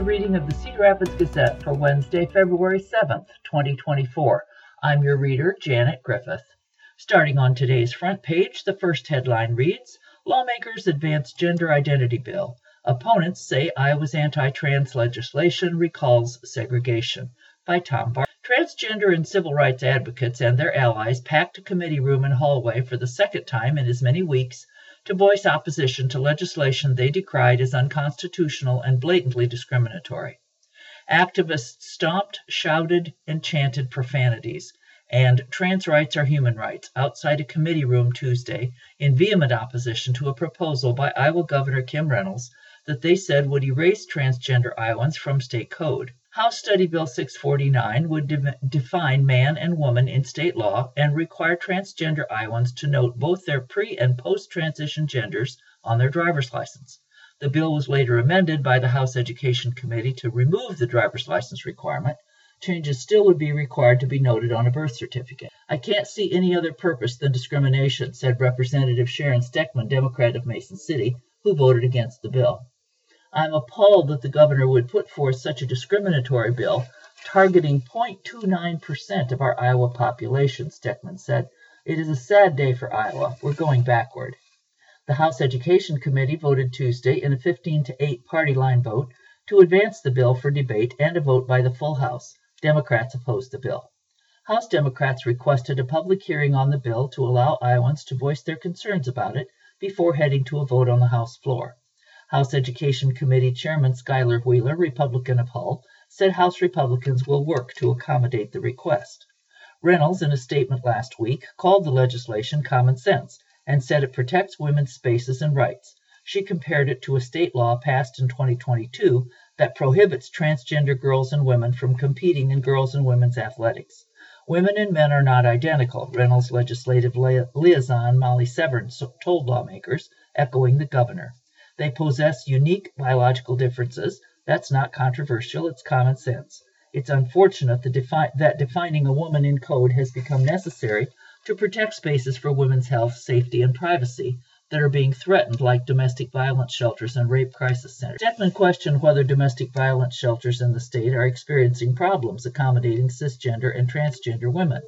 the reading of the Cedar Rapids Gazette for Wednesday, February 7th, 2024. I'm your reader, Janet Griffith. Starting on today's front page, the first headline reads Lawmakers Advance Gender Identity Bill. Opponents say Iowa's anti trans legislation recalls segregation. By Tom Barr. Transgender and civil rights advocates and their allies packed a committee room and hallway for the second time in as many weeks to voice opposition to legislation they decried as unconstitutional and blatantly discriminatory. Activists stomped, shouted, and chanted profanities and trans rights are human rights outside a committee room Tuesday in vehement opposition to a proposal by Iowa Governor Kim Reynolds that they said would erase transgender Iowans from state code. House Study Bill 649 would de- define man and woman in state law and require transgender Iowans to note both their pre and post transition genders on their driver's license. The bill was later amended by the House Education Committee to remove the driver's license requirement. Changes still would be required to be noted on a birth certificate. I can't see any other purpose than discrimination, said Representative Sharon Steckman, Democrat of Mason City, who voted against the bill. I'm appalled that the governor would put forth such a discriminatory bill targeting 0.29% of our Iowa population, Steckman said. It is a sad day for Iowa. We're going backward. The House Education Committee voted Tuesday in a 15 to 8 party line vote to advance the bill for debate and a vote by the full House. Democrats opposed the bill. House Democrats requested a public hearing on the bill to allow Iowans to voice their concerns about it before heading to a vote on the House floor. House Education Committee Chairman Skyler Wheeler, Republican of Hull, said House Republicans will work to accommodate the request. Reynolds, in a statement last week, called the legislation common sense and said it protects women's spaces and rights. She compared it to a state law passed in 2022 that prohibits transgender girls and women from competing in girls and women's athletics. Women and men are not identical, Reynolds' legislative liaison Molly Severn told lawmakers, echoing the governor. They possess unique biological differences. That's not controversial, it's common sense. It's unfortunate that, defi- that defining a woman in code has become necessary to protect spaces for women's health, safety, and privacy that are being threatened, like domestic violence shelters and rape crisis centers. Steckman questioned whether domestic violence shelters in the state are experiencing problems accommodating cisgender and transgender women.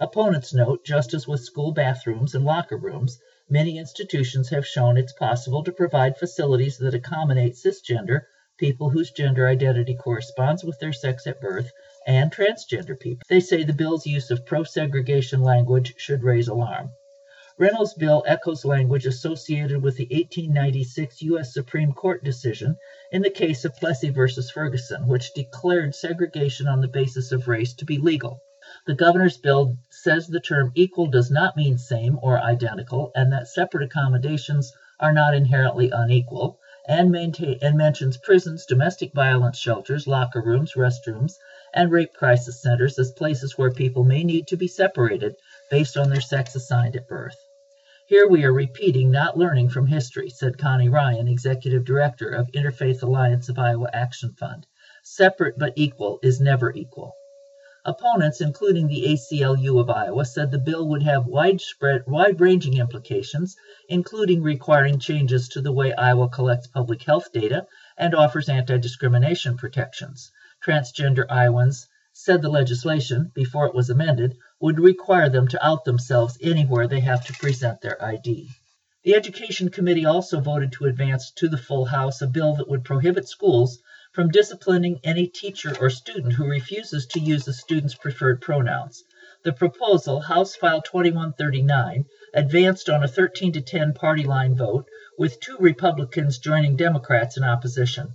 Opponents note, just as with school bathrooms and locker rooms, Many institutions have shown it's possible to provide facilities that accommodate cisgender, people whose gender identity corresponds with their sex at birth, and transgender people. They say the bill's use of pro segregation language should raise alarm. Reynolds' bill echoes language associated with the 1896 U.S. Supreme Court decision in the case of Plessy v. Ferguson, which declared segregation on the basis of race to be legal. The governor's bill says the term equal does not mean same or identical, and that separate accommodations are not inherently unequal, and, maintain, and mentions prisons, domestic violence shelters, locker rooms, restrooms, and rape crisis centers as places where people may need to be separated based on their sex assigned at birth. Here we are repeating, not learning from history, said Connie Ryan, Executive Director of Interfaith Alliance of Iowa Action Fund. Separate but equal is never equal. Opponents, including the ACLU of Iowa, said the bill would have widespread, wide-ranging implications, including requiring changes to the way Iowa collects public health data and offers anti-discrimination protections. Transgender Iowans said the legislation, before it was amended, would require them to out themselves anywhere they have to present their ID. The Education Committee also voted to advance to the full House a bill that would prohibit schools from disciplining any teacher or student who refuses to use the student's preferred pronouns. The proposal, House File 2139, advanced on a 13 to 10 party line vote, with two Republicans joining Democrats in opposition.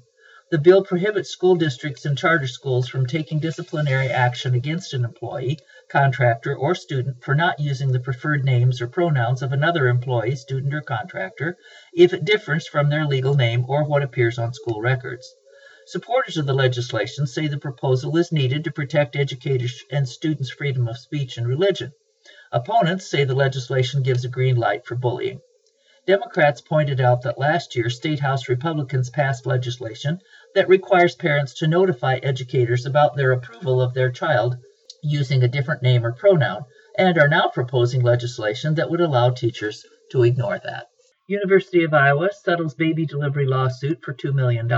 The bill prohibits school districts and charter schools from taking disciplinary action against an employee, contractor, or student for not using the preferred names or pronouns of another employee, student, or contractor if it differs from their legal name or what appears on school records. Supporters of the legislation say the proposal is needed to protect educators and students' freedom of speech and religion. Opponents say the legislation gives a green light for bullying. Democrats pointed out that last year State House Republicans passed legislation that requires parents to notify educators about their approval of their child using a different name or pronoun, and are now proposing legislation that would allow teachers to ignore that. University of Iowa settles baby delivery lawsuit for $2 million.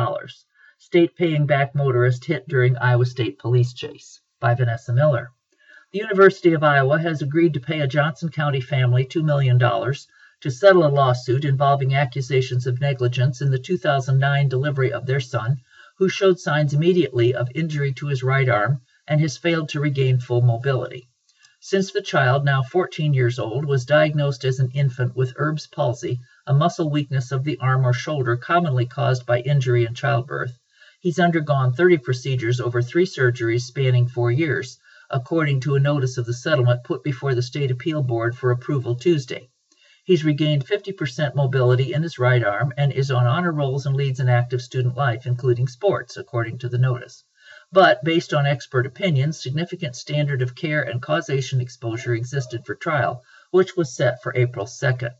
State paying back motorist hit during Iowa State police chase by Vanessa Miller. The University of Iowa has agreed to pay a Johnson County family $2 million to settle a lawsuit involving accusations of negligence in the 2009 delivery of their son, who showed signs immediately of injury to his right arm and has failed to regain full mobility. Since the child, now 14 years old, was diagnosed as an infant with Erb's palsy, a muscle weakness of the arm or shoulder commonly caused by injury in childbirth, he's undergone 30 procedures over three surgeries spanning four years, according to a notice of the settlement put before the State Appeal Board for approval Tuesday. He's regained 50% mobility in his right arm and is on honor rolls and leads an active student life, including sports, according to the notice. But based on expert opinions, significant standard of care and causation exposure existed for trial, which was set for April 2nd.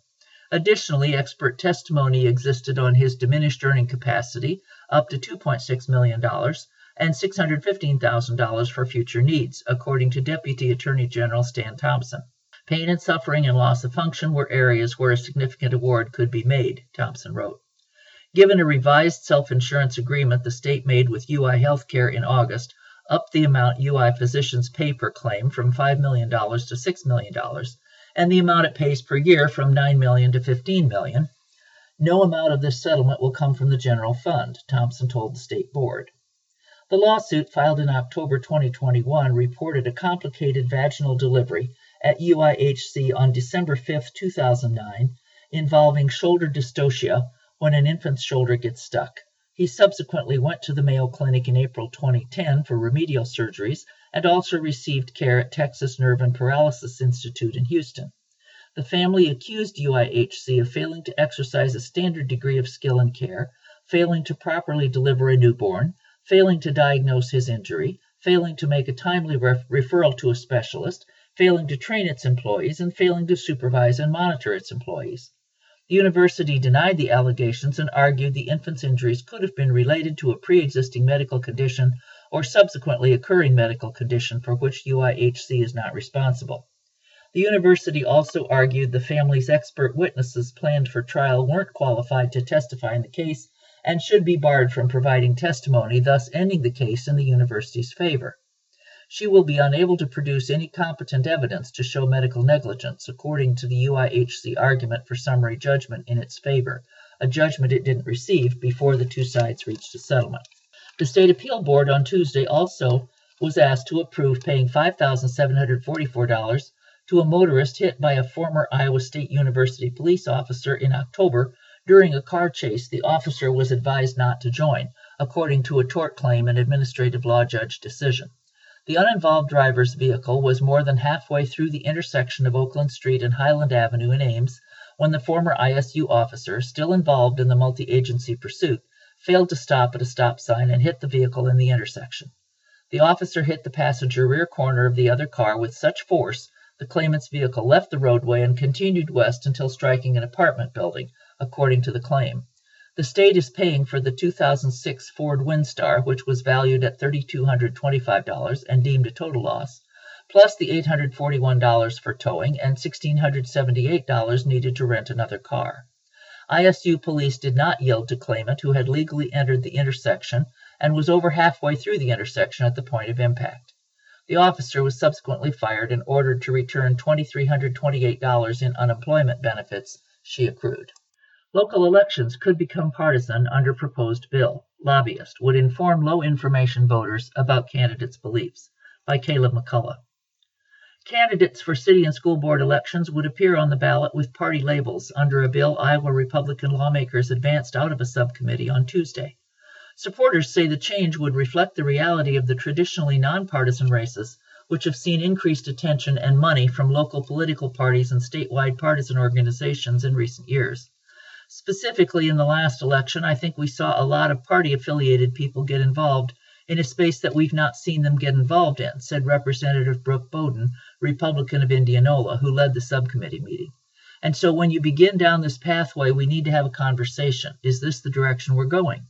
Additionally, expert testimony existed on his diminished earning capacity, up to $2.6 million, and $615,000 for future needs, according to Deputy Attorney General Stan Thompson. Pain and suffering and loss of function were areas where a significant award could be made, Thompson wrote. Given a revised self-insurance agreement the state made with UI Healthcare in August, up the amount UI physicians pay per claim from $5 million to $6 million, and the amount it pays per year from 9 million to 15 million. No amount of this settlement will come from the general fund, Thompson told the state board. The lawsuit filed in October 2021 reported a complicated vaginal delivery at UIHC on December 5, 2009, involving shoulder dystocia when an infant's shoulder gets stuck. He subsequently went to the Mayo Clinic in April 2010 for remedial surgeries and also received care at Texas Nerve and Paralysis Institute in Houston. The family accused UIHC of failing to exercise a standard degree of skill and care, failing to properly deliver a newborn, failing to diagnose his injury, failing to make a timely ref- referral to a specialist, failing to train its employees, and failing to supervise and monitor its employees. The university denied the allegations and argued the infant's injuries could have been related to a pre existing medical condition or subsequently occurring medical condition for which UIHC is not responsible. The university also argued the family's expert witnesses planned for trial weren't qualified to testify in the case and should be barred from providing testimony, thus ending the case in the university's favor she will be unable to produce any competent evidence to show medical negligence, according to the UIHC argument for summary judgment in its favor, a judgment it didn't receive before the two sides reached a settlement. The State Appeal Board on Tuesday also was asked to approve paying $5,744 to a motorist hit by a former Iowa State University police officer in October during a car chase the officer was advised not to join, according to a tort claim and administrative law judge decision. The uninvolved driver's vehicle was more than halfway through the intersection of Oakland Street and Highland Avenue in Ames when the former ISU officer, still involved in the multi agency pursuit, failed to stop at a stop sign and hit the vehicle in the intersection. The officer hit the passenger rear corner of the other car with such force the claimant's vehicle left the roadway and continued west until striking an apartment building, according to the claim. The state is paying for the 2006 Ford Windstar, which was valued at $3,225 and deemed a total loss, plus the $841 for towing and $1,678 needed to rent another car. ISU police did not yield to claimant who had legally entered the intersection and was over halfway through the intersection at the point of impact. The officer was subsequently fired and ordered to return $2,328 in unemployment benefits she accrued. Local elections could become partisan under proposed bill. Lobbyist would inform low information voters about candidates' beliefs. By Caleb McCullough. Candidates for city and school board elections would appear on the ballot with party labels under a bill Iowa Republican lawmakers advanced out of a subcommittee on Tuesday. Supporters say the change would reflect the reality of the traditionally nonpartisan races, which have seen increased attention and money from local political parties and statewide partisan organizations in recent years. Specifically, in the last election, I think we saw a lot of party affiliated people get involved in a space that we've not seen them get involved in, said Representative Brooke Bowden, Republican of Indianola, who led the subcommittee meeting. And so when you begin down this pathway, we need to have a conversation. Is this the direction we're going?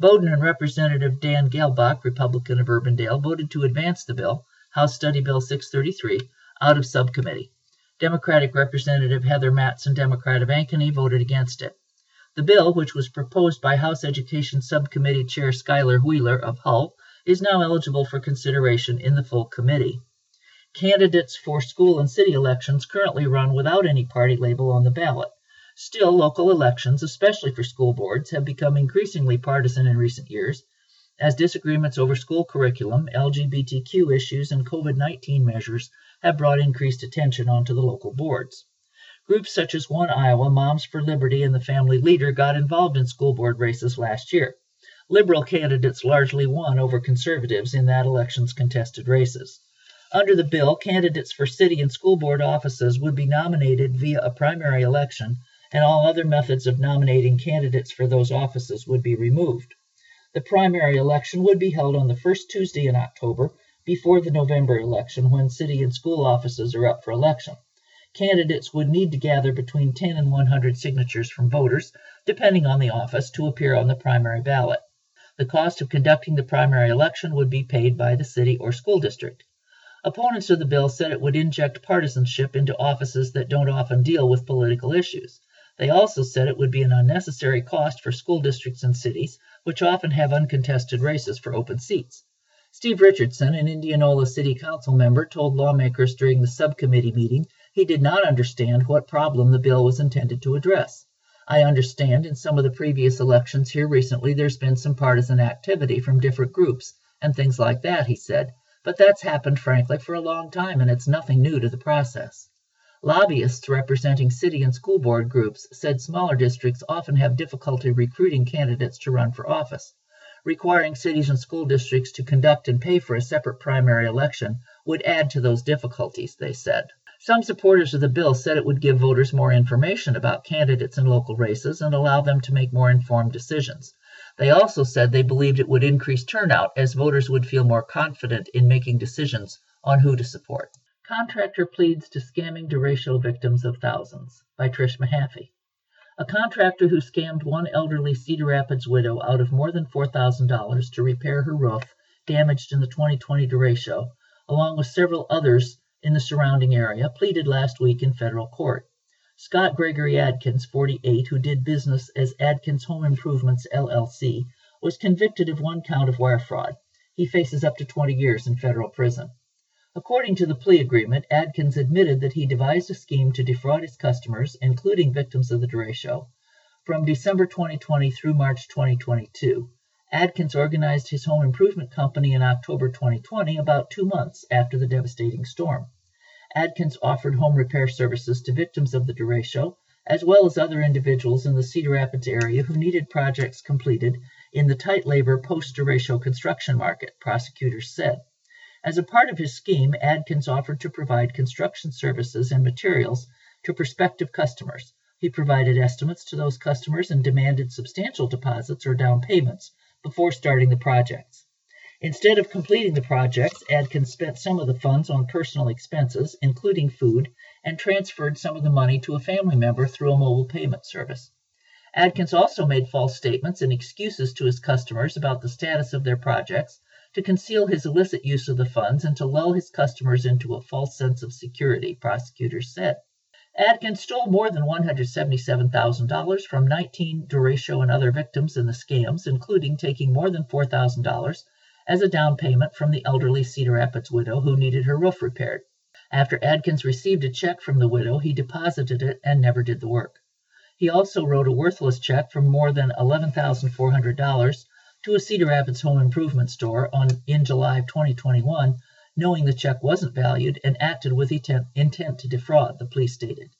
Bowden and Representative Dan Gehlbach, Republican of Urbandale, voted to advance the bill, House Study Bill 633, out of subcommittee. Democratic Representative Heather Matson, Democrat of Ankeny, voted against it. The bill, which was proposed by House Education Subcommittee Chair Skyler Wheeler of Hull, is now eligible for consideration in the full committee. Candidates for school and city elections currently run without any party label on the ballot. Still, local elections, especially for school boards, have become increasingly partisan in recent years, as disagreements over school curriculum, LGBTQ issues, and COVID 19 measures have brought increased attention onto the local boards. Groups such as One Iowa, Moms for Liberty, and the Family Leader got involved in school board races last year. Liberal candidates largely won over conservatives in that election's contested races. Under the bill, candidates for city and school board offices would be nominated via a primary election, and all other methods of nominating candidates for those offices would be removed. The primary election would be held on the first Tuesday in October, before the November election, when city and school offices are up for election. Candidates would need to gather between 10 and 100 signatures from voters, depending on the office, to appear on the primary ballot. The cost of conducting the primary election would be paid by the city or school district. Opponents of the bill said it would inject partisanship into offices that don't often deal with political issues. They also said it would be an unnecessary cost for school districts and cities, which often have uncontested races for open seats. Steve Richardson, an Indianola City Council member, told lawmakers during the subcommittee meeting he did not understand what problem the bill was intended to address. I understand in some of the previous elections here recently there's been some partisan activity from different groups and things like that, he said, but that's happened frankly for a long time and it's nothing new to the process. Lobbyists representing city and school board groups said smaller districts often have difficulty recruiting candidates to run for office. Requiring cities and school districts to conduct and pay for a separate primary election would add to those difficulties, they said. Some supporters of the bill said it would give voters more information about candidates in local races and allow them to make more informed decisions. They also said they believed it would increase turnout as voters would feel more confident in making decisions on who to support. Contractor pleads to scamming derecho victims of thousands by Trish Mahaffey. A contractor who scammed one elderly Cedar Rapids widow out of more than $4,000 to repair her roof damaged in the 2020 derecho, along with several others in the surrounding area, pleaded last week in federal court. Scott Gregory Adkins, 48, who did business as Adkins Home Improvements LLC, was convicted of one count of wire fraud. He faces up to 20 years in federal prison. According to the plea agreement, Adkins admitted that he devised a scheme to defraud his customers, including victims of the derecho, from December 2020 through March 2022. Adkins organized his home improvement company in October 2020, about two months after the devastating storm. Adkins offered home repair services to victims of the derecho, as well as other individuals in the Cedar Rapids area who needed projects completed in the tight labor post derecho construction market, prosecutors said. As a part of his scheme, Adkins offered to provide construction services and materials to prospective customers. He provided estimates to those customers and demanded substantial deposits or down payments before starting the projects. Instead of completing the projects, Adkins spent some of the funds on personal expenses, including food, and transferred some of the money to a family member through a mobile payment service. Adkins also made false statements and excuses to his customers about the status of their projects to conceal his illicit use of the funds and to lull his customers into a false sense of security, prosecutors said. Adkins stole more than $177,000 from 19 derecho and other victims in the scams, including taking more than $4,000 as a down payment from the elderly Cedar Rapids widow who needed her roof repaired. After Adkins received a check from the widow, he deposited it and never did the work. He also wrote a worthless check for more than $11,400 to a Cedar Rapids home improvement store on, in July 2021 knowing the check wasn't valued, and acted with intent to defraud, the police stated.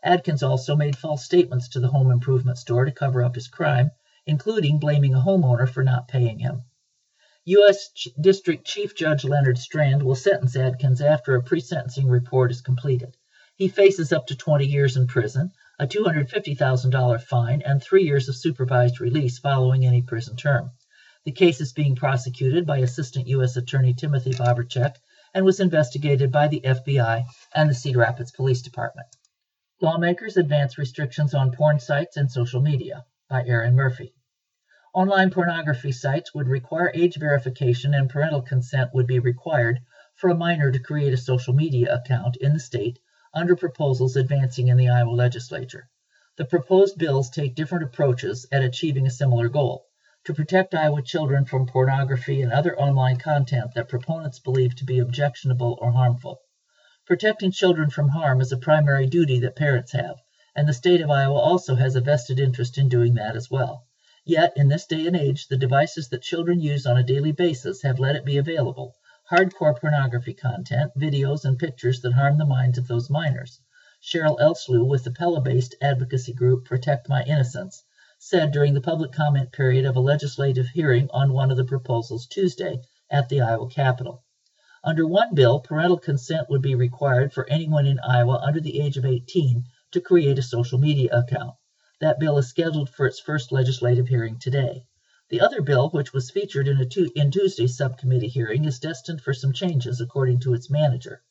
Adkins also made false statements to the home improvement store to cover up his crime, including blaming a homeowner for not paying him. U.S. District Chief Judge Leonard Strand will sentence Adkins after a pre sentencing report is completed. He faces up to 20 years in prison, a $250,000 fine, and three years of supervised release following any prison term. The case is being prosecuted by Assistant U.S. Attorney Timothy Vavricek and was investigated by the FBI and the Cedar Rapids Police Department. Lawmakers advance restrictions on porn sites and social media by Erin Murphy. Online pornography sites would require age verification and parental consent would be required for a minor to create a social media account in the state under proposals advancing in the Iowa legislature. The proposed bills take different approaches at achieving a similar goal to protect Iowa children from pornography and other online content that proponents believe to be objectionable or harmful. Protecting children from harm is a primary duty that parents have, and the state of Iowa also has a vested interest in doing that as well. Yet, in this day and age, the devices that children use on a daily basis have let it be available hardcore pornography content, videos, and pictures that harm the minds of those minors. Cheryl Elslew with the Pella based advocacy group Protect My Innocence said during the public comment period of a legislative hearing on one of the proposals Tuesday at the Iowa Capitol. Under one bill, parental consent would be required for anyone in Iowa under the age of 18 to create a social media account. That bill is scheduled for its first legislative hearing today. The other bill, which was featured in, tu- in Tuesday's subcommittee hearing, is destined for some changes, according to its manager.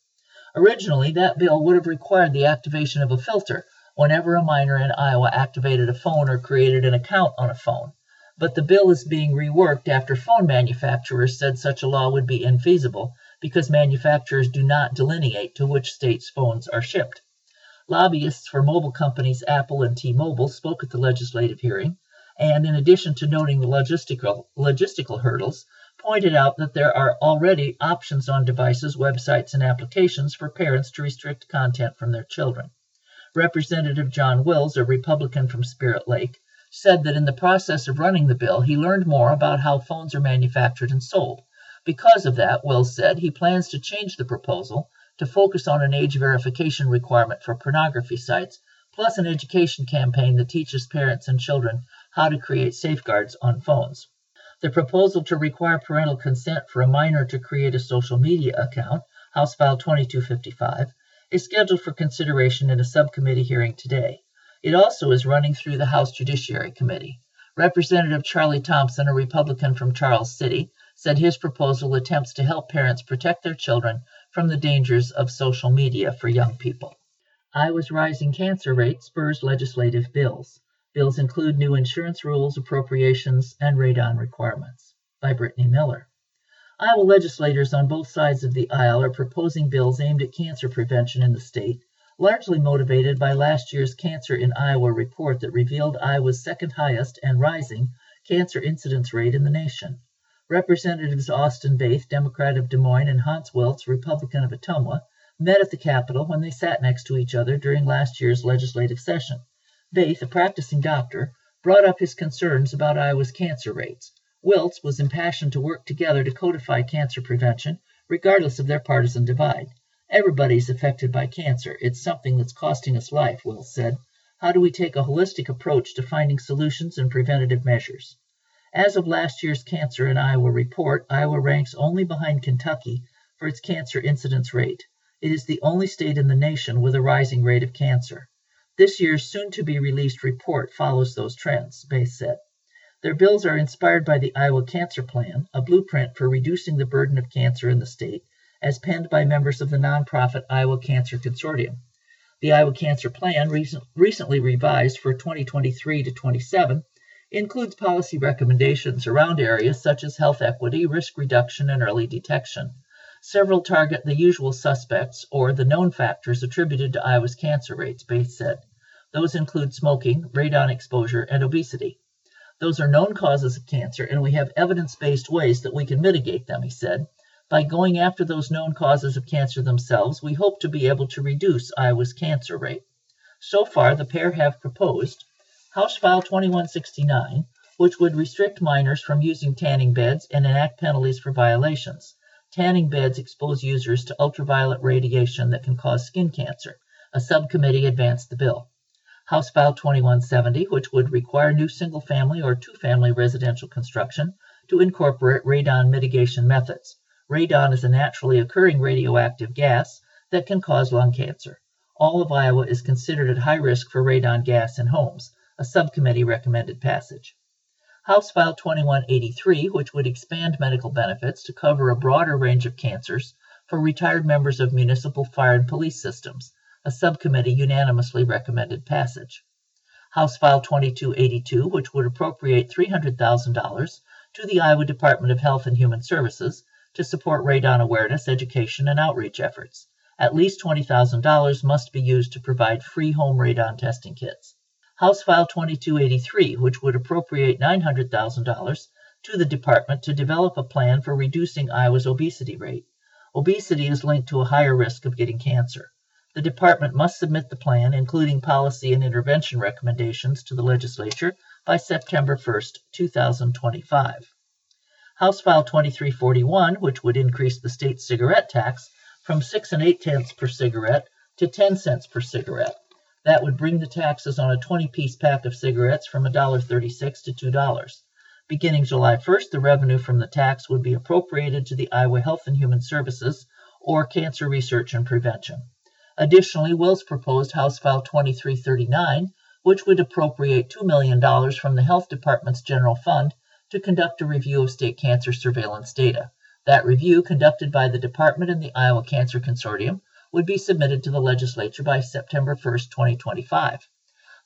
Originally, that bill would have required the activation of a filter whenever a minor in Iowa activated a phone or created an account on a phone. But the bill is being reworked after phone manufacturers said such a law would be infeasible because manufacturers do not delineate to which states phones are shipped. Lobbyists for mobile companies Apple and T Mobile spoke at the legislative hearing, and in addition to noting the logistical, logistical hurdles, pointed out that there are already options on devices, websites, and applications for parents to restrict content from their children. Representative John Wills, a Republican from Spirit Lake, said that in the process of running the bill, he learned more about how phones are manufactured and sold. Because of that, Wills said he plans to change the proposal to focus on an age verification requirement for pornography sites, plus an education campaign that teaches parents and children how to create safeguards on phones. The proposal to require parental consent for a minor to create a social media account, House File 2255, is scheduled for consideration in a subcommittee hearing today. It also is running through the House Judiciary Committee. Representative Charlie Thompson, a Republican from Charles City, said his proposal attempts to help parents protect their children from the dangers of social media for young people. Iowa's rising cancer rate spurs legislative bills. Bills include new insurance rules, appropriations, and radon requirements. By Brittany Miller. Iowa legislators on both sides of the aisle are proposing bills aimed at cancer prevention in the state, largely motivated by last year's Cancer in Iowa report that revealed Iowa's second highest and rising cancer incidence rate in the nation. Representatives Austin Baeth, Democrat of Des Moines, and Hans Wilz, Republican of Ottumwa, met at the Capitol when they sat next to each other during last year's legislative session. Baeth, a practicing doctor, brought up his concerns about Iowa's cancer rates. Wilz was impassioned to work together to codify cancer prevention, regardless of their partisan divide. Everybody's affected by cancer. It's something that's costing us life, Wilz said. How do we take a holistic approach to finding solutions and preventative measures? As of last year's Cancer in Iowa report, Iowa ranks only behind Kentucky for its cancer incidence rate. It is the only state in the nation with a rising rate of cancer. This year's soon to be released report follows those trends, Baeth said. Their bills are inspired by the Iowa Cancer Plan, a blueprint for reducing the burden of cancer in the state, as penned by members of the nonprofit Iowa Cancer Consortium. The Iowa Cancer Plan, recent, recently revised for 2023 to 27, includes policy recommendations around areas such as health equity, risk reduction, and early detection. Several target the usual suspects or the known factors attributed to Iowa's cancer rates, Baeth said. Those include smoking, radon exposure, and obesity. Those are known causes of cancer, and we have evidence based ways that we can mitigate them, he said. By going after those known causes of cancer themselves, we hope to be able to reduce Iowa's cancer rate. So far, the pair have proposed House File 2169, which would restrict minors from using tanning beds and enact penalties for violations. Tanning beds expose users to ultraviolet radiation that can cause skin cancer. A subcommittee advanced the bill. House File 2170, which would require new single family or two family residential construction to incorporate radon mitigation methods. Radon is a naturally occurring radioactive gas that can cause lung cancer. All of Iowa is considered at high risk for radon gas in homes. A subcommittee recommended passage. House File 2183, which would expand medical benefits to cover a broader range of cancers for retired members of municipal fire and police systems. A subcommittee unanimously recommended passage. House File 2282, which would appropriate $300,000 to the Iowa Department of Health and Human Services to support radon awareness, education, and outreach efforts. At least $20,000 must be used to provide free home radon testing kits. House File 2283, which would appropriate $900,000 to the department to develop a plan for reducing Iowa's obesity rate. Obesity is linked to a higher risk of getting cancer. The department must submit the plan, including policy and intervention recommendations, to the legislature by September 1, 2025. House File 2341, which would increase the state cigarette tax from 6 and 8 tenths per cigarette to 10 cents per cigarette. That would bring the taxes on a 20 piece pack of cigarettes from $1.36 to $2. Beginning July 1st, the revenue from the tax would be appropriated to the Iowa Health and Human Services or Cancer Research and Prevention. Additionally, Wills proposed House File 2339, which would appropriate $2 million from the Health Department's general fund to conduct a review of state cancer surveillance data. That review, conducted by the department and the Iowa Cancer Consortium, would be submitted to the legislature by September 1, 2025.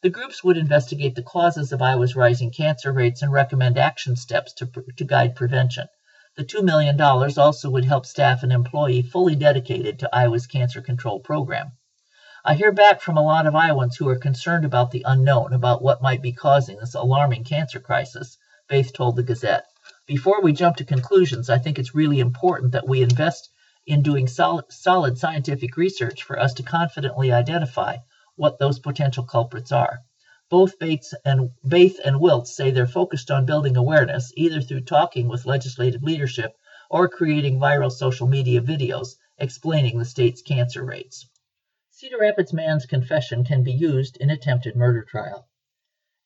The groups would investigate the causes of Iowa's rising cancer rates and recommend action steps to, to guide prevention. The $2 million also would help staff an employee fully dedicated to Iowa's cancer control program. I hear back from a lot of Iowans who are concerned about the unknown, about what might be causing this alarming cancer crisis, Baeth told the Gazette. Before we jump to conclusions, I think it's really important that we invest in doing solid, solid scientific research for us to confidently identify what those potential culprits are. Both Bates and Baeth and Wilz say they're focused on building awareness, either through talking with legislative leadership or creating viral social media videos explaining the state's cancer rates. Cedar Rapids man's confession can be used in attempted murder trial.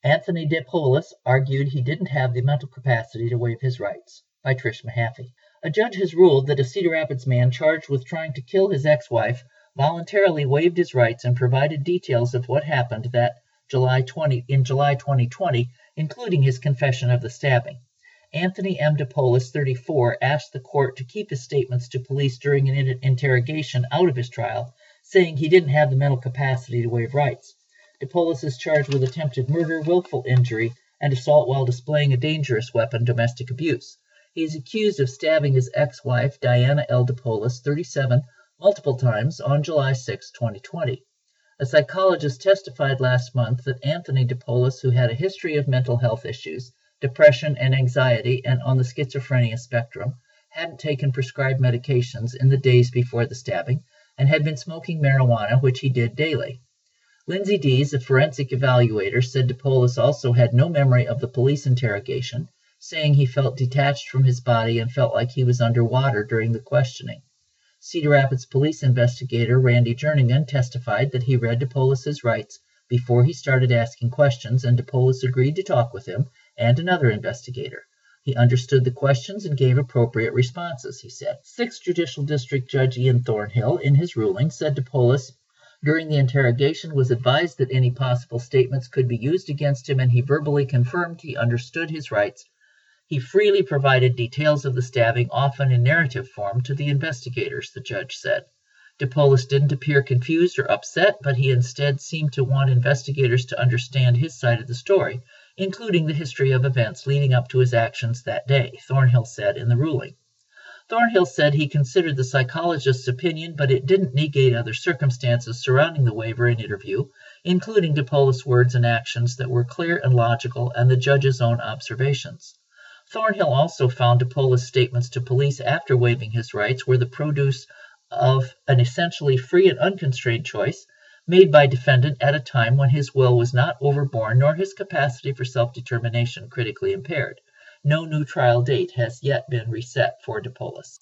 Anthony DePolis argued he didn't have the mental capacity to waive his rights. By Trish Mahaffey. A judge has ruled that a Cedar Rapids man charged with trying to kill his ex-wife voluntarily waived his rights and provided details of what happened that July 20, in July 2020, including his confession of the stabbing. Anthony M. DePolis, 34, asked the court to keep his statements to police during an interrogation out of his trial, saying he didn't have the mental capacity to waive rights. DePolis is charged with attempted murder, willful injury, and assault while displaying a dangerous weapon, domestic abuse. He is accused of stabbing his ex-wife, Diana L. DePolis, 37, multiple times on July 6, 2020. A psychologist testified last month that Anthony DePolis, who had a history of mental health issues, depression and anxiety, and on the schizophrenia spectrum, hadn't taken prescribed medications in the days before the stabbing and had been smoking marijuana, which he did daily. Lindsay Dees, a forensic evaluator, said DePolis also had no memory of the police interrogation, saying he felt detached from his body and felt like he was underwater during the questioning. Cedar Rapids police investigator Randy Jernigan testified that he read DePolis's rights before he started asking questions, and DePolis agreed to talk with him and another investigator. He understood the questions and gave appropriate responses, he said. Sixth Judicial District Judge Ian Thornhill, in his ruling, said DePolis during the interrogation was advised that any possible statements could be used against him, and he verbally confirmed he understood his rights he freely provided details of the stabbing, often in narrative form, to the investigators, the judge said. DePolis didn't appear confused or upset, but he instead seemed to want investigators to understand his side of the story, including the history of events leading up to his actions that day, Thornhill said in the ruling. Thornhill said he considered the psychologist's opinion, but it didn't negate other circumstances surrounding the waiver and interview, including DePolis' words and actions that were clear and logical and the judge's own observations. Thornhill also found DePolis' statements to police after waiving his rights were the produce of an essentially free and unconstrained choice made by defendant at a time when his will was not overborne nor his capacity for self-determination critically impaired. No new trial date has yet been reset for DePolis.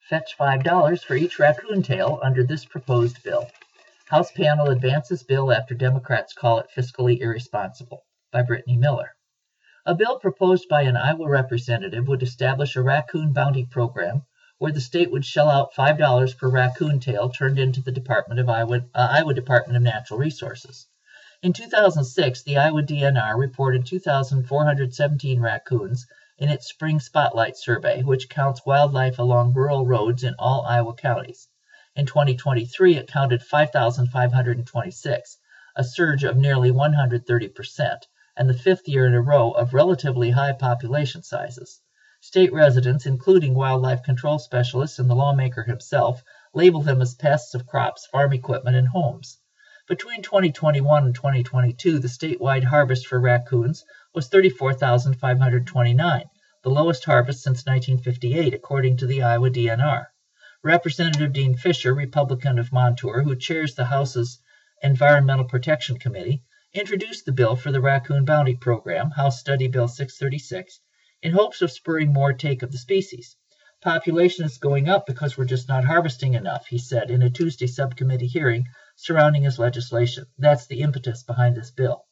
Fetch $5 for each raccoon tail under this proposed bill. House panel advances bill after Democrats call it fiscally irresponsible. By Brittany Miller. A bill proposed by an Iowa representative would establish a raccoon bounty program where the state would shell out $5 per raccoon tail turned into the Department of Iowa, uh, Iowa Department of Natural Resources. In 2006, the Iowa DNR reported 2,417 raccoons in its Spring Spotlight survey, which counts wildlife along rural roads in all Iowa counties. In 2023, it counted 5,526, a surge of nearly 130 percent and the fifth year in a row of relatively high population sizes. State residents, including wildlife control specialists and the lawmaker himself, label them as pests of crops, farm equipment, and homes. Between 2021 and 2022, the statewide harvest for raccoons was 34,529, the lowest harvest since 1958, according to the Iowa DNR. Representative Dean Fisher, Republican of Montour, who chairs the House's Environmental Protection Committee, introduced the bill for the Raccoon Bounty Program, House Study Bill 636, in hopes of spurring more take of the species. Population is going up because we're just not harvesting enough, he said in a Tuesday subcommittee hearing surrounding his legislation. That's the impetus behind this bill.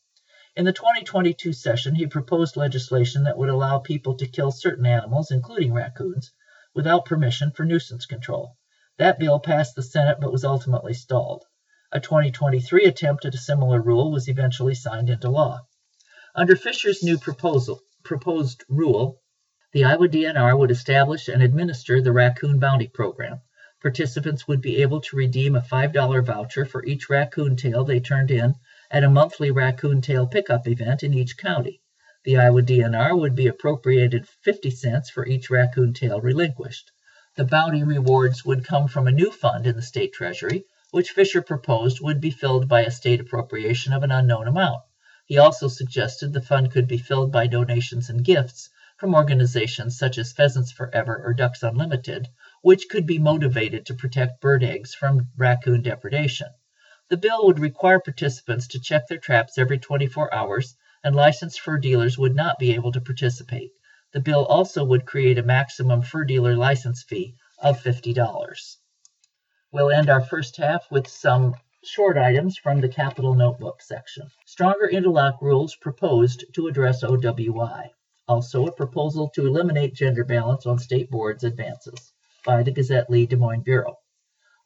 In the 2022 session, he proposed legislation that would allow people to kill certain animals, including raccoons, without permission for nuisance control. That bill passed the Senate but was ultimately stalled. A 2023 attempt at a similar rule was eventually signed into law. Under Fisher's new proposal, proposed rule, the Iowa DNR would establish and administer the Raccoon Bounty Program. Participants would be able to redeem a $5 voucher for each raccoon tail they turned in at a monthly raccoon tail pickup event in each county. The Iowa DNR would be appropriated 50 cents for each raccoon tail relinquished. The bounty rewards would come from a new fund in the state treasury, which Fisher proposed would be filled by a state appropriation of an unknown amount. He also suggested the fund could be filled by donations and gifts from organizations such as Pheasants Forever or Ducks Unlimited, which could be motivated to protect bird eggs from raccoon depredation. The bill would require participants to check their traps every 24 hours, and licensed fur dealers would not be able to participate. The bill also would create a maximum fur dealer license fee of $50. We'll end our first half with some short items from the Capital Notebook section. Stronger interlock rules proposed to address OWI. Also, a proposal to eliminate gender balance on state boards advances by the Gazette Lee Des Moines Bureau.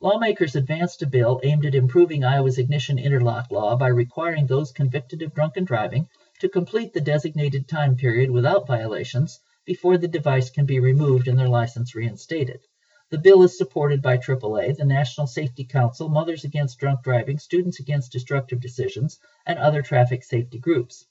Lawmakers advanced a bill aimed at improving Iowa's ignition interlock law by requiring those convicted of drunken driving to complete the designated time period without violations before the device can be removed and their license reinstated. The bill is supported by AAA, the National Safety Council, Mothers Against Drunk Driving, Students Against Destructive Decisions, and other traffic safety groups.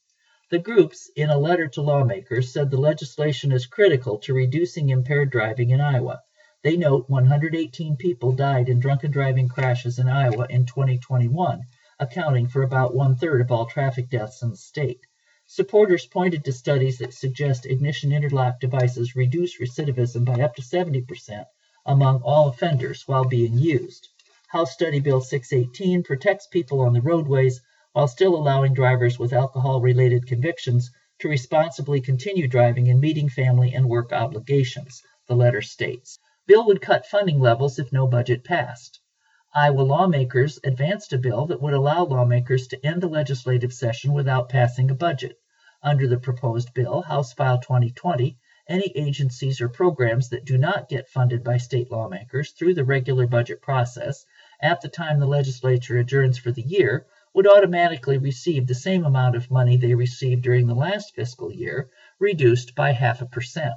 The groups, in a letter to lawmakers, said the legislation is critical to reducing impaired driving in Iowa. They note 118 people died in drunken driving crashes in Iowa in 2021, accounting for about one third of all traffic deaths in the state. Supporters pointed to studies that suggest ignition interlock devices reduce recidivism by up to 70% among all offenders while being used. House Study Bill 618 protects people on the roadways while still allowing drivers with alcohol related convictions to responsibly continue driving and meeting family and work obligations, the letter states. Bill would cut funding levels if no budget passed. Iowa lawmakers advanced a bill that would allow lawmakers to end the legislative session without passing a budget. Under the proposed bill, House File 2020, any agencies or programs that do not get funded by state lawmakers through the regular budget process at the time the legislature adjourns for the year would automatically receive the same amount of money they received during the last fiscal year, reduced by half a percent.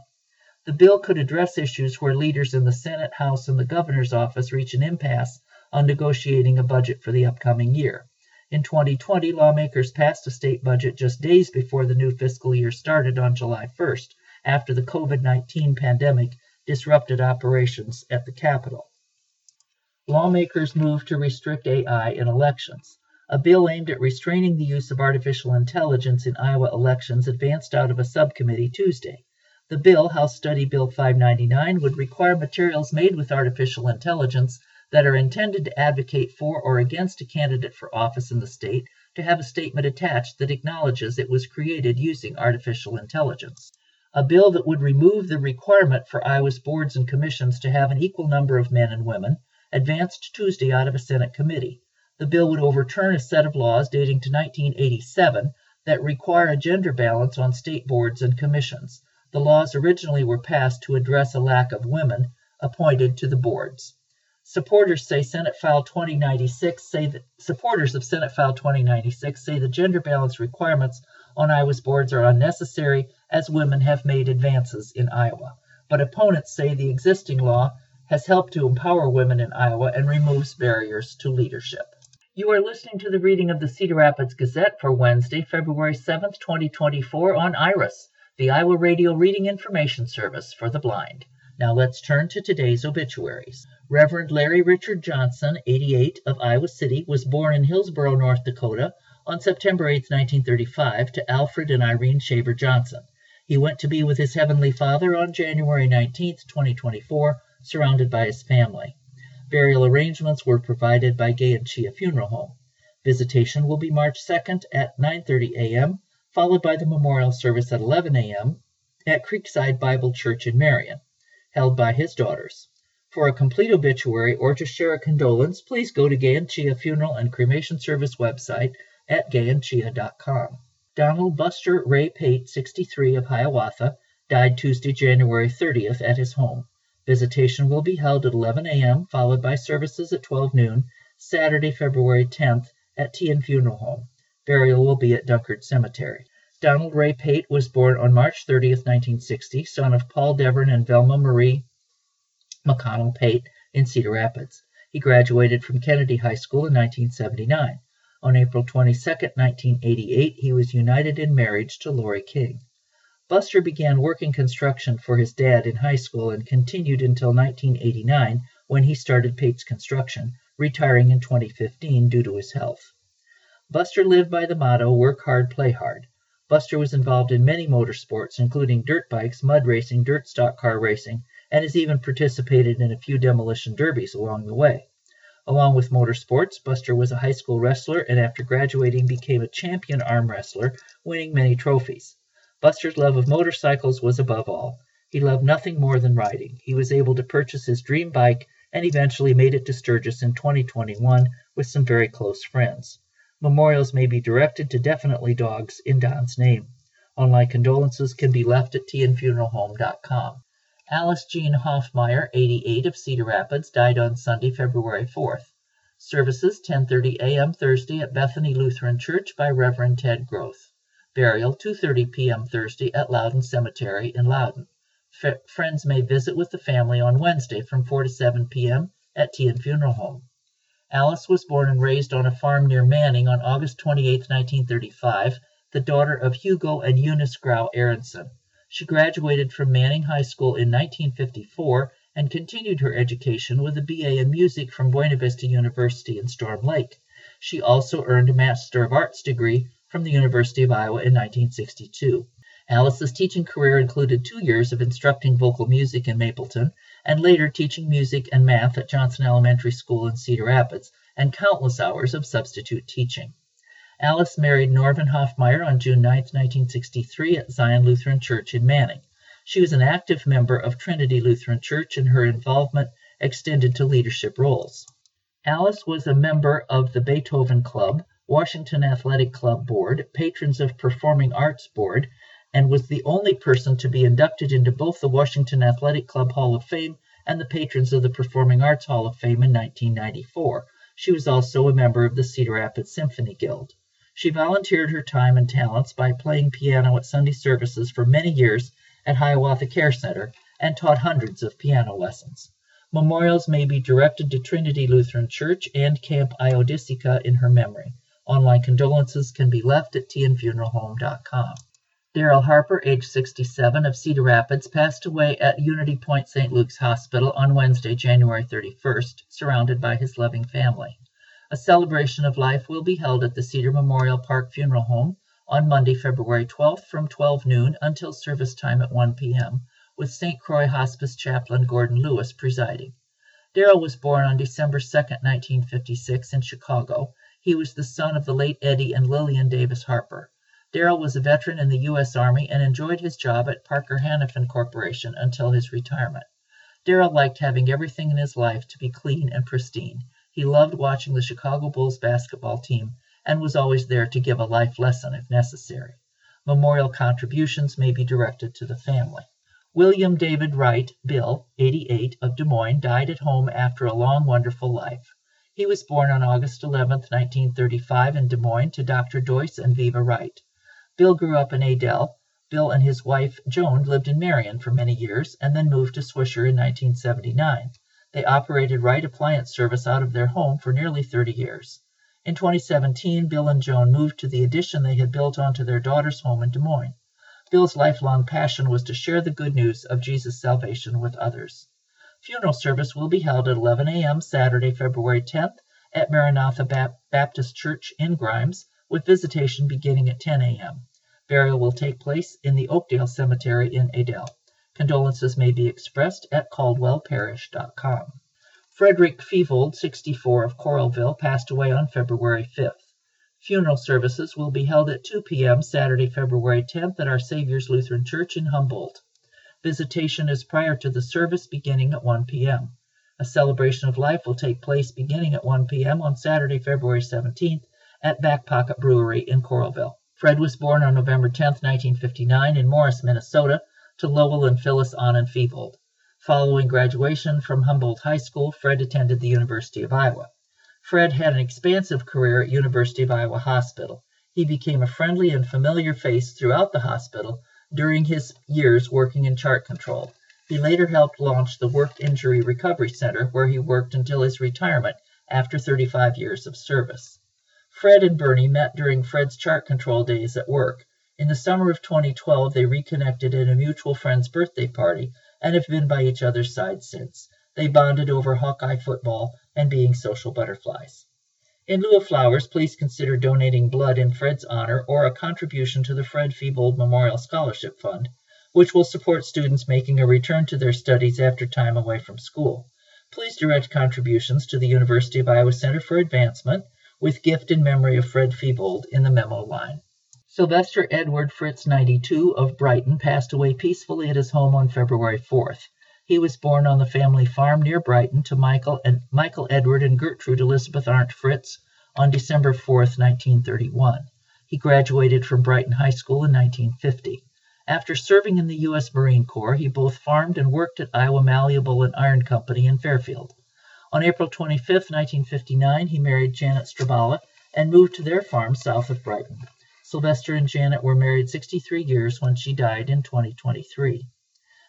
The bill could address issues where leaders in the Senate, House, and the governor's office reach an impasse on negotiating a budget for the upcoming year. In 2020, lawmakers passed a state budget just days before the new fiscal year started on July 1st, after the COVID 19 pandemic disrupted operations at the Capitol. Lawmakers moved to restrict AI in elections. A bill aimed at restraining the use of artificial intelligence in Iowa elections advanced out of a subcommittee Tuesday. The bill, House Study Bill 599, would require materials made with artificial intelligence that are intended to advocate for or against a candidate for office in the state to have a statement attached that acknowledges it was created using artificial intelligence. A bill that would remove the requirement for Iowa's boards and commissions to have an equal number of men and women advanced Tuesday out of a Senate committee. The bill would overturn a set of laws dating to 1987 that require a gender balance on state boards and commissions. The laws originally were passed to address a lack of women appointed to the boards. Supporters say Senate File 2096 say that supporters of Senate File 2096 say the gender balance requirements on Iowa's boards are unnecessary as women have made advances in Iowa. But opponents say the existing law has helped to empower women in Iowa and removes barriers to leadership. You are listening to the reading of the Cedar Rapids Gazette for Wednesday, February 7th, 2024 on IRIS, the Iowa Radio Reading Information Service for the Blind. Now let's turn to today's obituaries. Reverend Larry Richard Johnson, 88, of Iowa City, was born in Hillsboro, North Dakota, on September 8, 1935, to Alfred and Irene Shaver Johnson. He went to be with his Heavenly Father on January 19, 2024, surrounded by his family. Burial arrangements were provided by Gay and Ciha Funeral Home. Visitation will be March 2nd at 9:30 a.m., followed by the memorial service at 11 a.m. at Creekside Bible Church in Marion, held by his daughters. For a complete obituary or to share a condolence, please go to Gay and Ciha Funeral and Cremation Service website at gayandciha.com. Donald Buster Ray Pate, 63, of Hiawatha, died Tuesday, January 30th at his home. Visitation will be held at 11 a.m., followed by services at 12 noon, Saturday, February 10th, at Teahen Funeral Home. Burial will be at Dunkard Cemetery. Donald Ray Pate was born on March 30th, 1960, son of Paul Devern and Velma Marie McConnell Pate in Cedar Rapids. He graduated from Kennedy High School in 1979. On April 22, 1988, he was united in marriage to Lori King. Buster began working construction for his dad in high school and continued until 1989 when he started Pate's Construction, retiring in 2015 due to his health. Buster lived by the motto work hard, play hard. Buster was involved in many motorsports, including dirt bikes, mud racing, dirt stock car racing, and has even participated in a few demolition derbies along the way. Along with motorsports, Buster was a high school wrestler and after graduating became a champion arm wrestler, winning many trophies. Buster's love of motorcycles was above all. He loved nothing more than riding. He was able to purchase his dream bike and eventually made it to Sturgis in 2021 with some very close friends. Memorials may be directed to Definitely Dogs in Don's name. Online condolences can be left at teahenfuneralhome.com. Alice Jean Hoffmeyer, 88, of Cedar Rapids, died on Sunday, February 4th. Services 10:30 a.m. Thursday at Bethany Lutheran Church by Reverend Ted Groth. Burial 2:30 p.m. Thursday at Loudon Cemetery in Loudon. F- friends may visit with the family on Wednesday from 4 to 7 p.m. at Teahen Funeral Home. Alice was born and raised on a farm near Manning on August 28, 1935, the daughter of Hugo and Eunice Grau Aronson. She graduated from Manning High School in 1954 and continued her education with a BA in music from Buena Vista University in Storm Lake. She also earned a Master of Arts degree from the University of Iowa in 1962. Alice's teaching career included two years of instructing vocal music in Mapleton and later teaching music and math at Johnson Elementary School in Cedar Rapids and countless hours of substitute teaching. Alice married Norman Hoffmeyer on June 9, 1963, at Zion Lutheran Church in Manning. She was an active member of Trinity Lutheran Church, and her involvement extended to leadership roles. Alice was a member of the Beethoven Club, Washington Athletic Club Board, Patrons of Performing Arts Board, and was the only person to be inducted into both the Washington Athletic Club Hall of Fame and the Patrons of the Performing Arts Hall of Fame in 1994. She was also a member of the Cedar Rapids Symphony Guild. She volunteered her time and talents by playing piano at Sunday services for many years at Hiawatha Care Center and taught hundreds of piano lessons. Memorials may be directed to Trinity Lutheran Church and Camp Io-DISE-Ca in her memory. Online condolences can be left at teahenfuneralhome.com. Daryl Harper, age 67, of Cedar Rapids, passed away at Unity Point St. Luke's Hospital on Wednesday, January 31st, surrounded by his loving family. A celebration of life will be held at the Cedar Memorial Park Funeral Home on Monday, February 12th from 12 noon until service time at 1 p.m., with St. Croix Hospice Chaplain Gordon Lewis presiding. Darrell was born on December 2, 1956, in Chicago. He was the son of the late Eddie and Lillian Davis Harper. Darrell was a veteran in the U.S. Army and enjoyed his job at Parker Hannifin Corporation until his retirement. Darrell liked having everything in his life to be clean and pristine. He loved watching the Chicago Bulls basketball team and was always there to give a life lesson if necessary. Memorial contributions may be directed to the family. William David Wright, Bill, 88, of Des Moines, died at home after a long, wonderful life. He was born on August 11, 1935, in Des Moines to Dr. Doyce and Viva Wright. Bill grew up in Adel. Bill and his wife, Joan, lived in Marion for many years and then moved to Swisher in 1979. They operated Wright Appliance Service out of their home for nearly 30 years. In 2017, Bill and Joan moved to the addition they had built onto their daughter's home in Des Moines. Bill's lifelong passion was to share the good news of Jesus' salvation with others. Funeral service will be held at 11 a.m. Saturday, February 10th at Maranatha Baptist Church in Grimes, with visitation beginning at 10 a.m. Burial will take place in the Oakdale Cemetery in Adel. Condolences may be expressed at caldwellparrish.com. Frederick Fevold, 64, of Coralville, passed away on February 5th. Funeral services will be held at 2 p.m. Saturday, February 10th at Our Savior's Lutheran Church in Humboldt. Visitation is prior to the service beginning at 1 p.m. A celebration of life will take place beginning at 1 p.m. on Saturday, February 17th at Back Pocket Brewery in Coralville. Fred was born on November 10, 1959 in Morris, Minnesota to Lowell and Phyllis Annan Fevold. Following graduation from Humboldt High School, Fred attended the University of Iowa. Fred had an expansive career at University of Iowa Hospital. He became a friendly and familiar face throughout the hospital during his years working in chart control. He later helped launch the Work Injury Recovery Center, where he worked until his retirement after 35 years of service. Fred and Bernie met during Fred's chart control days at work. In the summer of 2012, they reconnected at a mutual friend's birthday party and have been by each other's side since. They bonded over Hawkeye football and being social butterflies. In lieu of flowers, please consider donating blood in Fred's honor or a contribution to the Fred Fevold Memorial Scholarship Fund which will support students making a return to their studies after time away from school. Please direct contributions to the University of Iowa Center for Advancement with gift in memory of Fred Fevold in the memo line. Sylvester Edward Fritz, 92, of Brighton, passed away peacefully at his home on February 4th. He was born on the family farm near Brighton to Michael and Michael Edward and Gertrude Elizabeth Arndt Fritz on December 4, 1931. He graduated from Brighton High School in 1950. After serving in the U.S. Marine Corps, he both farmed and worked at Iowa Malleable and Iron Company in Fairfield. On April 25, 1959, he married Janet Strabala and moved to their farm south of Brighton. Sylvester and Janet were married 63 years when she died in 2023.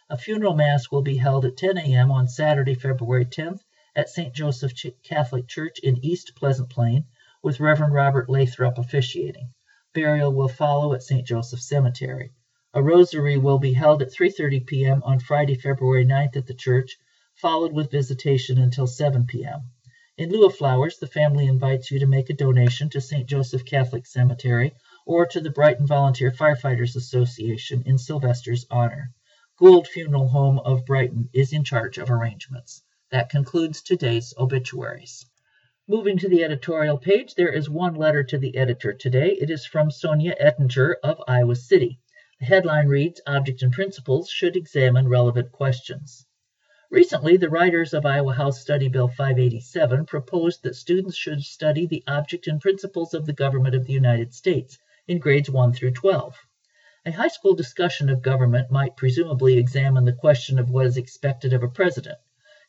A funeral mass will be held at 10 a.m. on Saturday, February 10th at St. Joseph Catholic Church in East Pleasant Plain, with Reverend Robert Lathrop officiating. Burial will follow at St. Joseph Cemetery. A rosary will be held at 3:30 p.m. on Friday, February 9th at the church, followed with visitation until 7 p.m. In lieu of flowers, the family invites you to make a donation to St. Joseph Catholic Cemetery or to the Brighton Volunteer Firefighters Association in Sylvester's honor. Gould Funeral Home of Brighton is in charge of arrangements. That concludes today's obituaries. Moving to the editorial page, there is one letter to the editor today. It is from Sonia Ettinger of Iowa City. The headline reads Object and Principles should examine relevant questions. Recently, the writers of Iowa House Study Bill 587 proposed that students should study the object and principles of the government of the United States in grades 1 through 12. A high school discussion of government might presumably examine the question of what is expected of a president.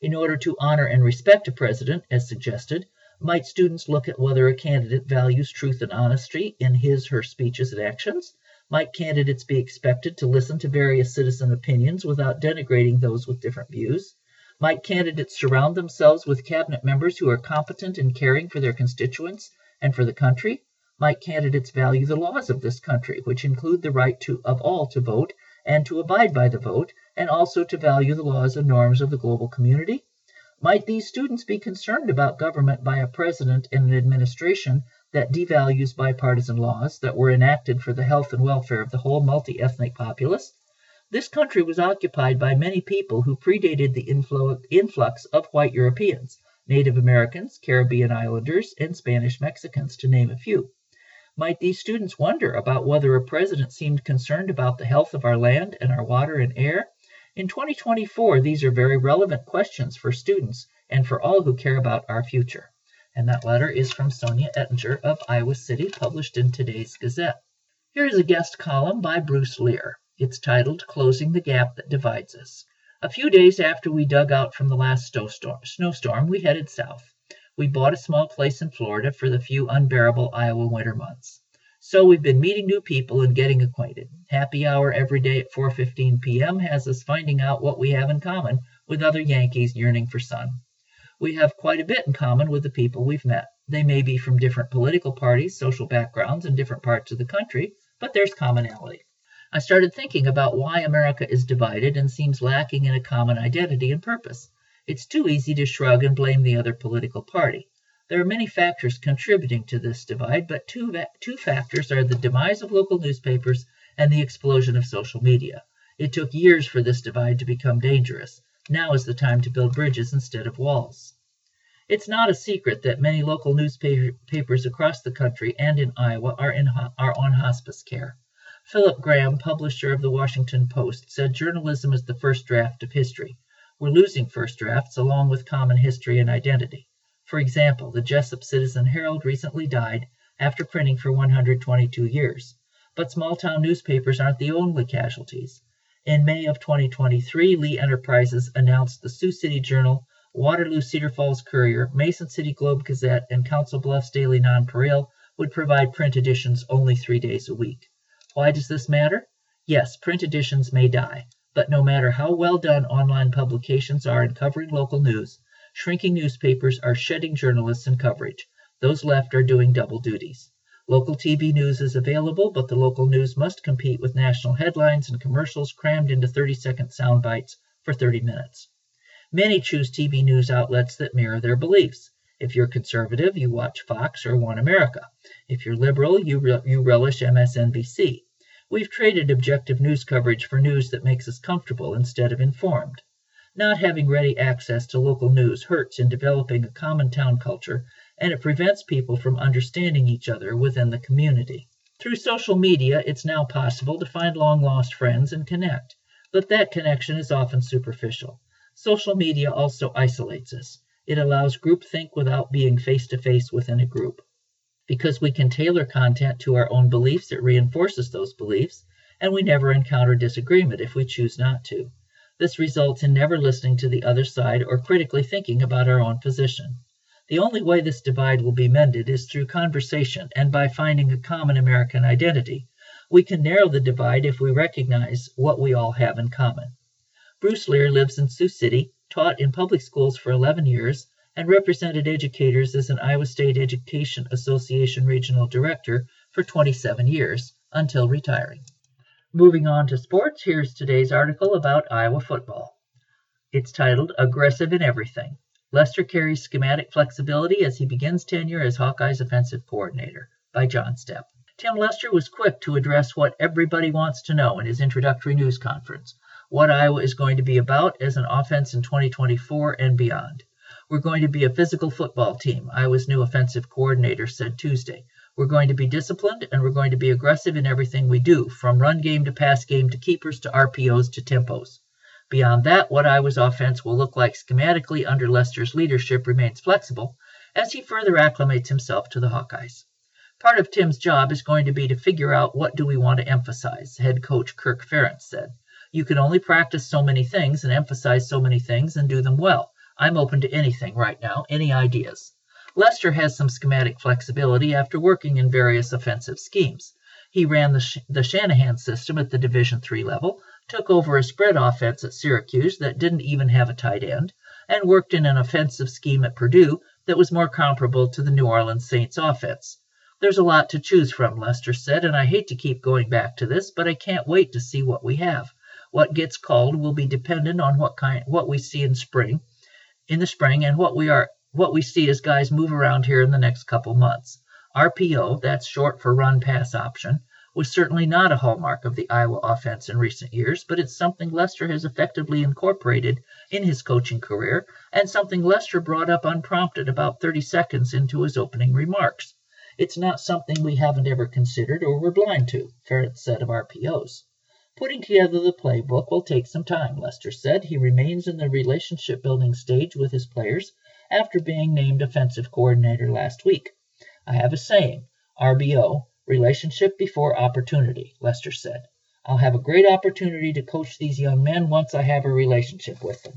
In order to honor and respect a president, as suggested, might students look at whether a candidate values truth and honesty in his her speeches and actions? Might candidates be expected to listen to various citizen opinions without denigrating those with different views? Might candidates surround themselves with cabinet members who are competent in caring for their constituents and for the country? Might candidates value the laws of this country, which include the right to, of all to vote and to abide by the vote, and also to value the laws and norms of the global community? Might these students be concerned about government by a president and an administration that devalues bipartisan laws that were enacted for the health and welfare of the whole multi ethnic populace. This country was occupied by many people who predated the influx of white Europeans, Native Americans, Caribbean Islanders, and Spanish Mexicans, to name a few. Might these students wonder about whether a president seemed concerned about the health of our land and our water and air? In 2024, these are very relevant questions for students and for all who care about our future and that letter is from Sonia Ettinger of Iowa City, published in today's Gazette. Here is a guest column by Bruce Lear. It's titled Closing the Gap That Divides Us. A few days after we dug out from the last snowstorm, we headed south. We bought a small place in Florida for the few unbearable Iowa winter months. So we've been meeting new people and getting acquainted. Happy hour every day at 4:15 p.m. has us finding out what we have in common with other Yankees yearning for sun we have quite a bit in common with the people we've met. They may be from different political parties, social backgrounds, and different parts of the country, but there's commonality. I started thinking about why America is divided and seems lacking in a common identity and purpose. It's too easy to shrug and blame the other political party. There are many factors contributing to this divide, but two, two factors are the demise of local newspapers and the explosion of social media. It took years for this divide to become dangerous. Now is the time to build bridges instead of walls. It's not a secret that many local newspapers across the country and in Iowa are, in, are on hospice care. Philip Graham, publisher of the Washington Post, said journalism is the first draft of history. We're losing first drafts along with common history and identity. For example, the Jesup Citizen Herald recently died after printing for 122 years. But small town newspapers aren't the only casualties. In May of 2023, Lee Enterprises announced the Sioux City Journal, Waterloo Cedar Falls Courier, Mason City Globe Gazette, and Council Bluffs Daily Nonpareil would provide print editions only three days a week. Why does this matter? Yes, print editions may die, but no matter how well done online publications are in covering local news, Shrinking newspapers are shedding journalists and coverage. Those left are doing double duties. Local TV news is available, but the local news must compete with national headlines and commercials crammed into 30 second sound bites for 30 minutes. Many choose TV news outlets that mirror their beliefs. If you're conservative, you watch Fox or One America. If you're liberal, you, re- you relish MSNBC. We've traded objective news coverage for news that makes us comfortable instead of informed. Not having ready access to local news hurts in developing a common town culture, and it prevents people from understanding each other within the community. Through social media, it's now possible to find long lost friends and connect, but that connection is often superficial. Social media also isolates us. It allows groupthink without being face to face within a group. Because we can tailor content to our own beliefs, it reinforces those beliefs, and we never encounter disagreement if we choose not to. This results in never listening to the other side or critically thinking about our own position. The only way this divide will be mended is through conversation and by finding a common American identity. We can narrow the divide if we recognize what we all have in common. Bruce Lear lives in Sioux City, taught in public schools for 11 years, and represented educators as an Iowa State Education Association regional director for 27 years until retiring. Moving on to sports, here's today's article about Iowa football. It's titled Aggressive in Everything. Lester carries schematic flexibility as he begins tenure as Hawkeyes offensive coordinator by John Steppe. Tim Lester was quick to address what everybody wants to know in his introductory news conference what Iowa is going to be about as an offense in 2024 and beyond. We're going to be a physical football team, Iowa's new offensive coordinator said Tuesday. We're going to be disciplined and we're going to be aggressive in everything we do, from run game to pass game to keepers to RPOs to tempos. Beyond that, what Iowa's offense will look like schematically under Lester's leadership remains flexible as he further acclimates himself to the Hawkeyes. Part of Tim's job is going to be to figure out what do we want to emphasize, head coach Kirk Ferentz said. You can only practice so many things and emphasize so many things and do them well. I'm open to anything right now, any ideas. Lester has some schematic flexibility after working in various offensive schemes. He ran the, Sh- the Shanahan system at the Division III level, took over a spread offense at Syracuse that didn't even have a tight end, and worked in an offensive scheme at Purdue that was more comparable to the New Orleans Saints offense. There's a lot to choose from, Lester said, and I hate to keep going back to this, but I can't wait to see what we have. What gets called will be dependent on what kind what we see in spring in the spring and what we are what we see as guys move around here in the next couple months. RPO, that's short for run pass option, was certainly not a hallmark of the Iowa offense in recent years, but it's something Lester has effectively incorporated in his coaching career and something Lester brought up unprompted about 30 seconds into his opening remarks. It's not something we haven't ever considered or were blind to, Ferentz said of RPOs. Putting together the playbook will take some time, Lester said. He remains in the relationship building stage with his players after being named offensive coordinator last week. I have a saying, RBO, relationship before opportunity, Lester said. I'll have a great opportunity to coach these young men once I have a relationship with them.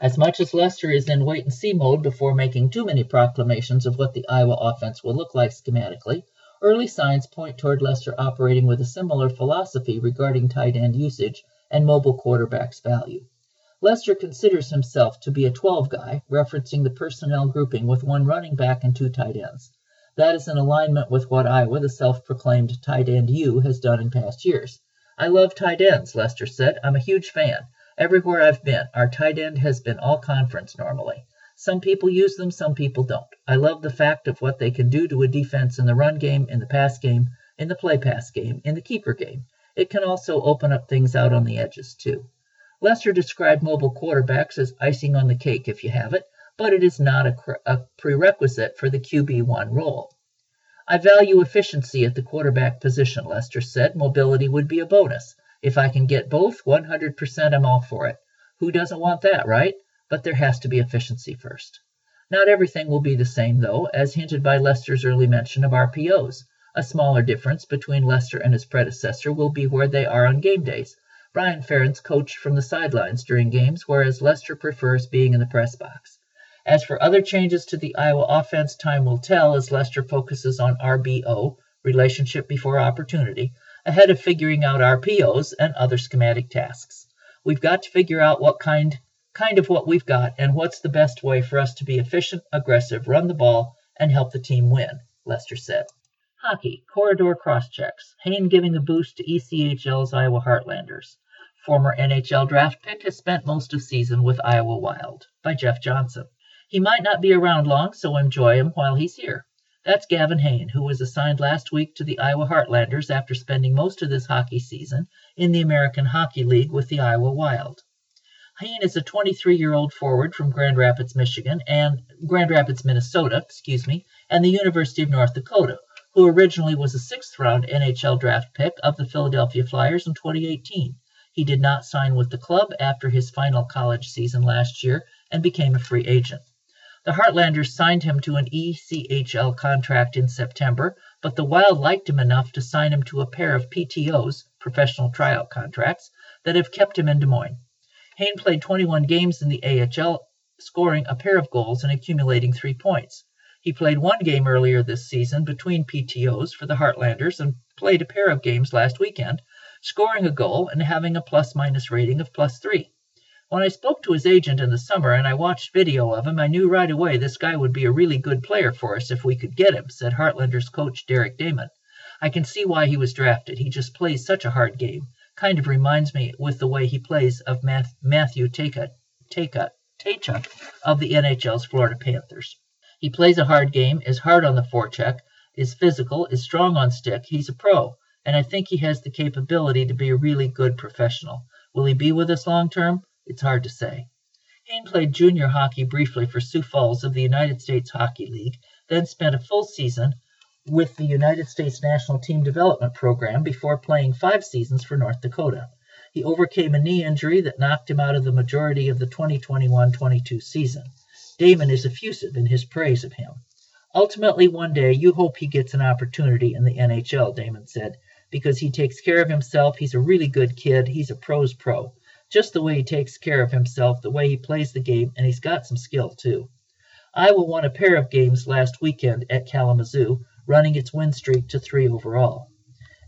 As much as Lester is in wait and see mode before making too many proclamations of what the Iowa offense will look like schematically, early signs point toward Lester operating with a similar philosophy regarding tight end usage and mobile quarterbacks' value. Lester considers himself to be a 12 guy, referencing the personnel grouping with one running back and two tight ends. That is in alignment with what Iowa, the self proclaimed tight end U, has done in past years. I love tight ends, Lester said. I'm a huge fan. Everywhere I've been, our tight end has been all conference normally. Some people use them, some people don't. I love the fact of what they can do to a defense in the run game, in the pass game, in the play pass game, in the keeper game. It can also open up things out on the edges, too. Lester described mobile quarterbacks as icing on the cake if you have it, but it is not a, a prerequisite for the QB1 role. I value efficiency at the quarterback position, Lester said. Mobility would be a bonus. If I can get both, 100% I'm all for it. Who doesn't want that, right? But there has to be efficiency first. Not everything will be the same, though, as hinted by Lester's early mention of RPOs. A smaller difference between Lester and his predecessor will be where they are on game days. Brian Ferentz coached from the sidelines during games, whereas Lester prefers being in the press box. As for other changes to the Iowa offense, time will tell as Lester focuses on RBO, relationship before opportunity, ahead of figuring out RPOs and other schematic tasks. We've got to figure out what kind kind of what we've got and what's the best way for us to be efficient, aggressive, run the ball, and help the team win, Lester said. Hockey, corridor cross checks. Hain giving a boost to ECHL's Iowa Heartlanders. Former NHL draft pick has spent most of season with Iowa Wild by Jeff Johnson. He might not be around long, so enjoy him while he's here. That's Gavin Hain, who was assigned last week to the Iowa Heartlanders after spending most of this hockey season in the American Hockey League with the Iowa Wild. Hain is a 23-year-old forward from Grand Rapids, Michigan, and Grand Rapids, Minnesota, excuse me, and the University of North Dakota, who originally was a sixth-round NHL draft pick of the Philadelphia Flyers in 2018. He did not sign with the club after his final college season last year and became a free agent. The Heartlanders signed him to an ECHL contract in September, but the Wild liked him enough to sign him to a pair of PTOs, professional tryout contracts, that have kept him in Des Moines. Hain played 21 games in the AHL, scoring a pair of goals and accumulating three points. He played one game earlier this season between PTOs for the Heartlanders and played a pair of games last weekend, scoring a goal and having a plus minus rating of plus three. When I spoke to his agent in the summer and I watched video of him, I knew right away this guy would be a really good player for us if we could get him, said Heartlanders coach Derek Damon. I can see why he was drafted. He just plays such a hard game. Kind of reminds me with the way he plays of Matthew Tkachuk of the NHL's Florida Panthers. He plays a hard game, is hard on the forecheck, is physical, is strong on stick. He's a pro, and I think he has the capability to be a really good professional. Will he be with us long term? It's hard to say. Hain played junior hockey briefly for Sioux Falls of the United States Hockey League, then spent a full season with the United States National Team Development Program before playing five seasons for North Dakota. He overcame a knee injury that knocked him out of the majority of the 2021 22 season. Damon is effusive in his praise of him. Ultimately, one day, you hope he gets an opportunity in the NHL, Damon said, because he takes care of himself. He's a really good kid. He's a pro's pro just the way he takes care of himself, the way he plays the game, and he's got some skill too. Iowa won a pair of games last weekend at Kalamazoo, running its win streak to three overall.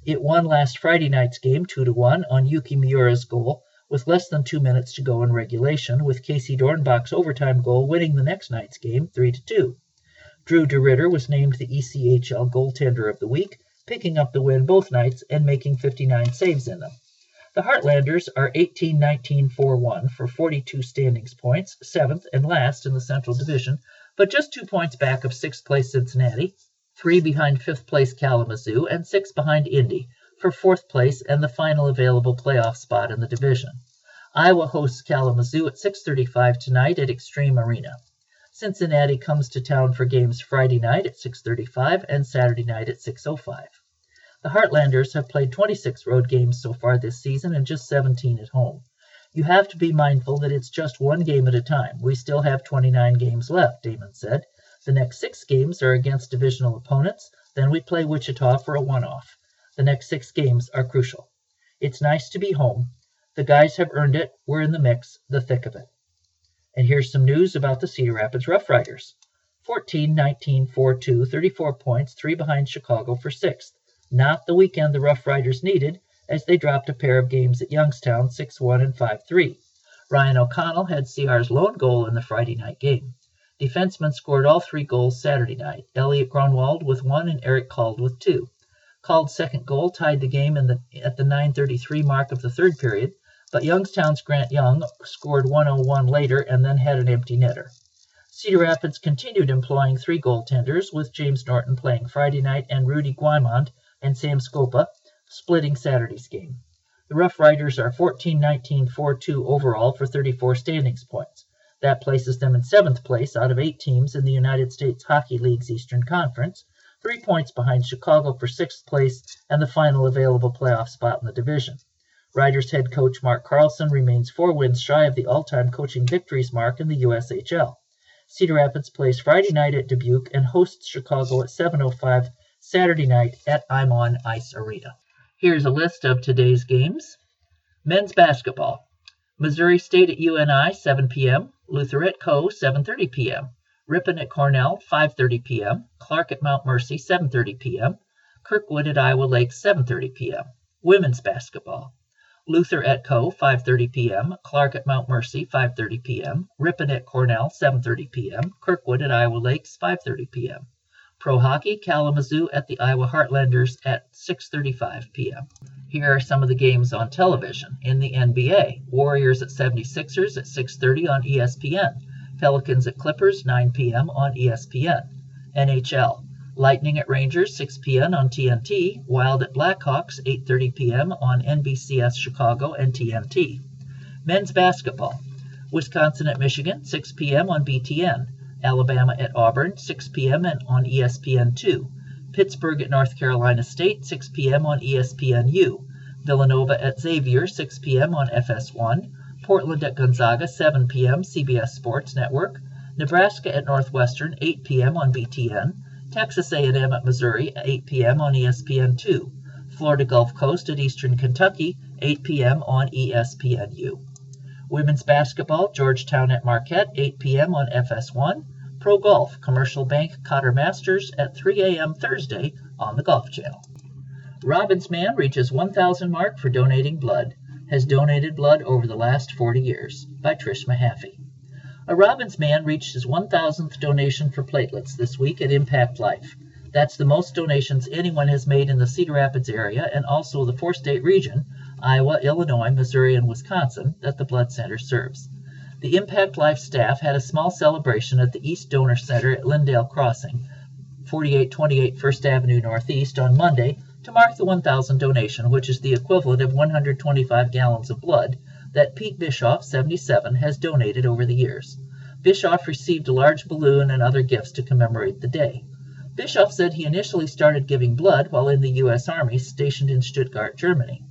It won last Friday night's game 2 to 1 on Yuki Miura's goal with less than two minutes to go in regulation, with Casey Dornbach's overtime goal winning the next night's game 3 to 2. Drew DeRidder was named the ECHL goaltender of the week, picking up the win both nights and making 59 saves in them. The Heartlanders are 18-19-4-1 for 42 standings points, seventh and last in the Central Division, but just two points back of sixth place Cincinnati, three behind fifth place Kalamazoo, and six behind Indy for fourth place and the final available playoff spot in the division. Iowa hosts Kalamazoo at 6:35 tonight at Xtream Arena. Cincinnati comes to town for games Friday night at 6:35 and Saturday night at 6:05. The Heartlanders have played 26 road games so far this season and just 17 at home. You have to be mindful that it's just one game at a time. We still have 29 games left, Damon said. The next six games are against divisional opponents, then we play Wichita for a one off. The next six games are crucial. It's nice to be home. The guys have earned it. We're in the mix, the thick of it. And here's some news about the Cedar Rapids Rough Riders 14 19 4 2, 34 points, three behind Chicago for sixth. Not the weekend the Rough Riders needed, as they dropped a pair of games at Youngstown 6 1 and 5 3. Ryan O'Connell had CR's lone goal in the Friday night game. Defensemen scored all three goals Saturday night. Elliot Grunwald with one and Eric Cald with two. Cald's second goal tied the game the, at the 9:33 mark of the third period, but Youngstown's Grant Young scored 101 later and then had an empty netter. Cedar Rapids continued employing three goaltenders, with James Norton playing Friday night and Rudy Guimond and Sam Scopa splitting Saturday's game. The Rough Riders are 14-19-4-2 overall for 34 standings points. That places them in seventh place out of eight teams in the United States Hockey League's Eastern Conference, three points behind Chicago for sixth place and the final available playoff spot in the division. Riders head coach Mark Carlson remains four wins shy of the all-time coaching victories mark in the USHL. Cedar Rapids plays Friday night at Dubuque and hosts Chicago at 7.05 Saturday night at Imon Ice Arena. Here's a list of today's games. Men's basketball. Missouri State at UNI, 7 p.m. Luther at Coe, 7.30 p.m. Ripon at Cornell, 5.30 p.m. Clark at Mount Mercy, 7.30 p.m. Kirkwood at Iowa Lake, 7.30 p.m. Women's basketball. Luther at Coe, 5.30 p.m. Clark at Mount Mercy, 5.30 p.m. Ripon at Cornell, 7.30 p.m. Kirkwood at Iowa Lakes, 5.30 p.m. Pro Hockey Kalamazoo at the Iowa Heartlanders at 6:35 p.m. Here are some of the games on television. In the NBA, Warriors at 76ers at 6:30 on ESPN. Pelicans at Clippers 9 p.m. on ESPN. NHL, Lightning at Rangers 6 p.m. on TNT. Wild at Blackhawks 8:30 p.m. on NBCS Chicago and TNT. Men's basketball, Wisconsin at Michigan 6 p.m. on BTN. Alabama at Auburn, 6 p.m. and on ESPN2. Pittsburgh at North Carolina State, 6 p.m. on ESPNU. Villanova at Xavier, 6 p.m. on FS1. Portland at Gonzaga, 7 p.m. CBS Sports Network. Nebraska at Northwestern, 8 p.m. on BTN. Texas A&M at Missouri, 8 p.m. on ESPN2. Florida Gulf Coast at Eastern Kentucky, 8 p.m. on ESPNU. Women's basketball, Georgetown at Marquette, 8 p.m. on FS1. Pro Golf, Commercial Bank Qatar Masters at 3 a.m. Thursday on the Golf Channel. Robins Man reaches 1,000 mark for donating blood. Has donated blood over the last 40 years. By Trish Mahaffey. A Robins Man reached his 1,000th donation for platelets this week at Impact Life. That's the most donations anyone has made in the Cedar Rapids area and also the four state region Iowa, Illinois, Missouri, and Wisconsin that the Blood Center serves. The Impact Life staff had a small celebration at the East Donor Center at Lindale Crossing, 4828 First Avenue Northeast, on Monday to mark the 1,000 donation, which is the equivalent of 125 gallons of blood that Pete Bischoff, 77, has donated over the years. Bischoff received a large balloon and other gifts to commemorate the day. Bischoff said he initially started giving blood while in the U.S. Army stationed in Stuttgart, Germany.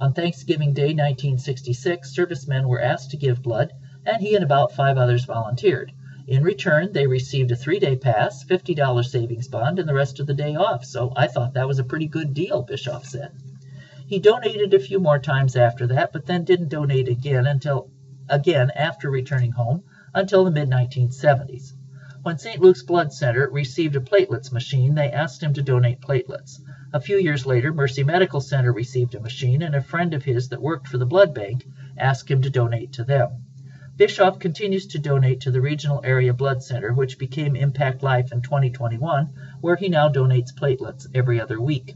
On Thanksgiving Day 1966, servicemen were asked to give blood, and he and about five others volunteered. In return, they received a three day pass, $50 savings bond, and the rest of the day off, so I thought that was a pretty good deal, Bischoff said. He donated a few more times after that, but then didn't donate again until again after returning home until the mid 1970s. When St. Luke's Blood Center received a platelets machine, they asked him to donate platelets. A few years later, Mercy Medical Center received a machine, and a friend of his that worked for the blood bank asked him to donate to them. Bischoff continues to donate to the Regional Area Blood Center, which became Impact Life in 2021, where he now donates platelets every other week.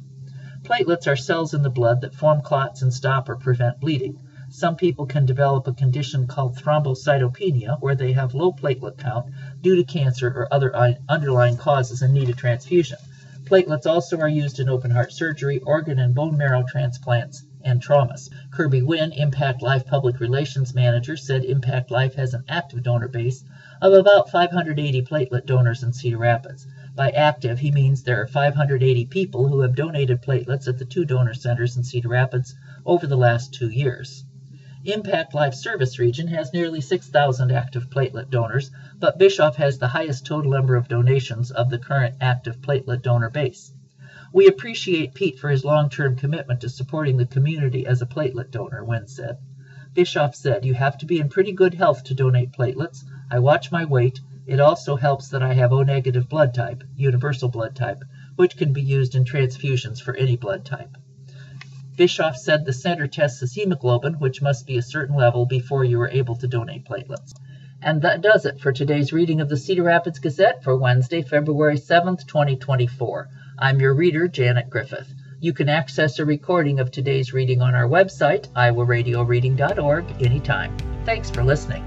Platelets are cells in the blood that form clots and stop or prevent bleeding. Some people can develop a condition called thrombocytopenia, where they have low platelet count due to cancer or other underlying causes and need a transfusion. Platelets also are used in open heart surgery, organ and bone marrow transplants, and traumas. Kirby Wynn, Impact Life Public Relations Manager, said Impact Life has an active donor base of about 580 platelet donors in Cedar Rapids. By active, he means there are 580 people who have donated platelets at the two donor centers in Cedar Rapids over the last two years. Impact Life Service Region has nearly 6,000 active platelet donors, but Bischoff has the highest total number of donations of the current active platelet donor base. We appreciate Pete for his long-term commitment to supporting the community as a platelet donor, Wynn said. Bischoff said, You have to be in pretty good health to donate platelets. I watch my weight. It also helps that I have O negative blood type, universal blood type, which can be used in transfusions for any blood type. Bischoff said the center tests his hemoglobin, which must be a certain level before you are able to donate platelets. And that does it for today's reading of the Cedar Rapids Gazette for Wednesday, February 7th, 2024. I'm your reader, Janet Griffith. You can access a recording of today's reading on our website, iowaradioreading.org, anytime. Thanks for listening.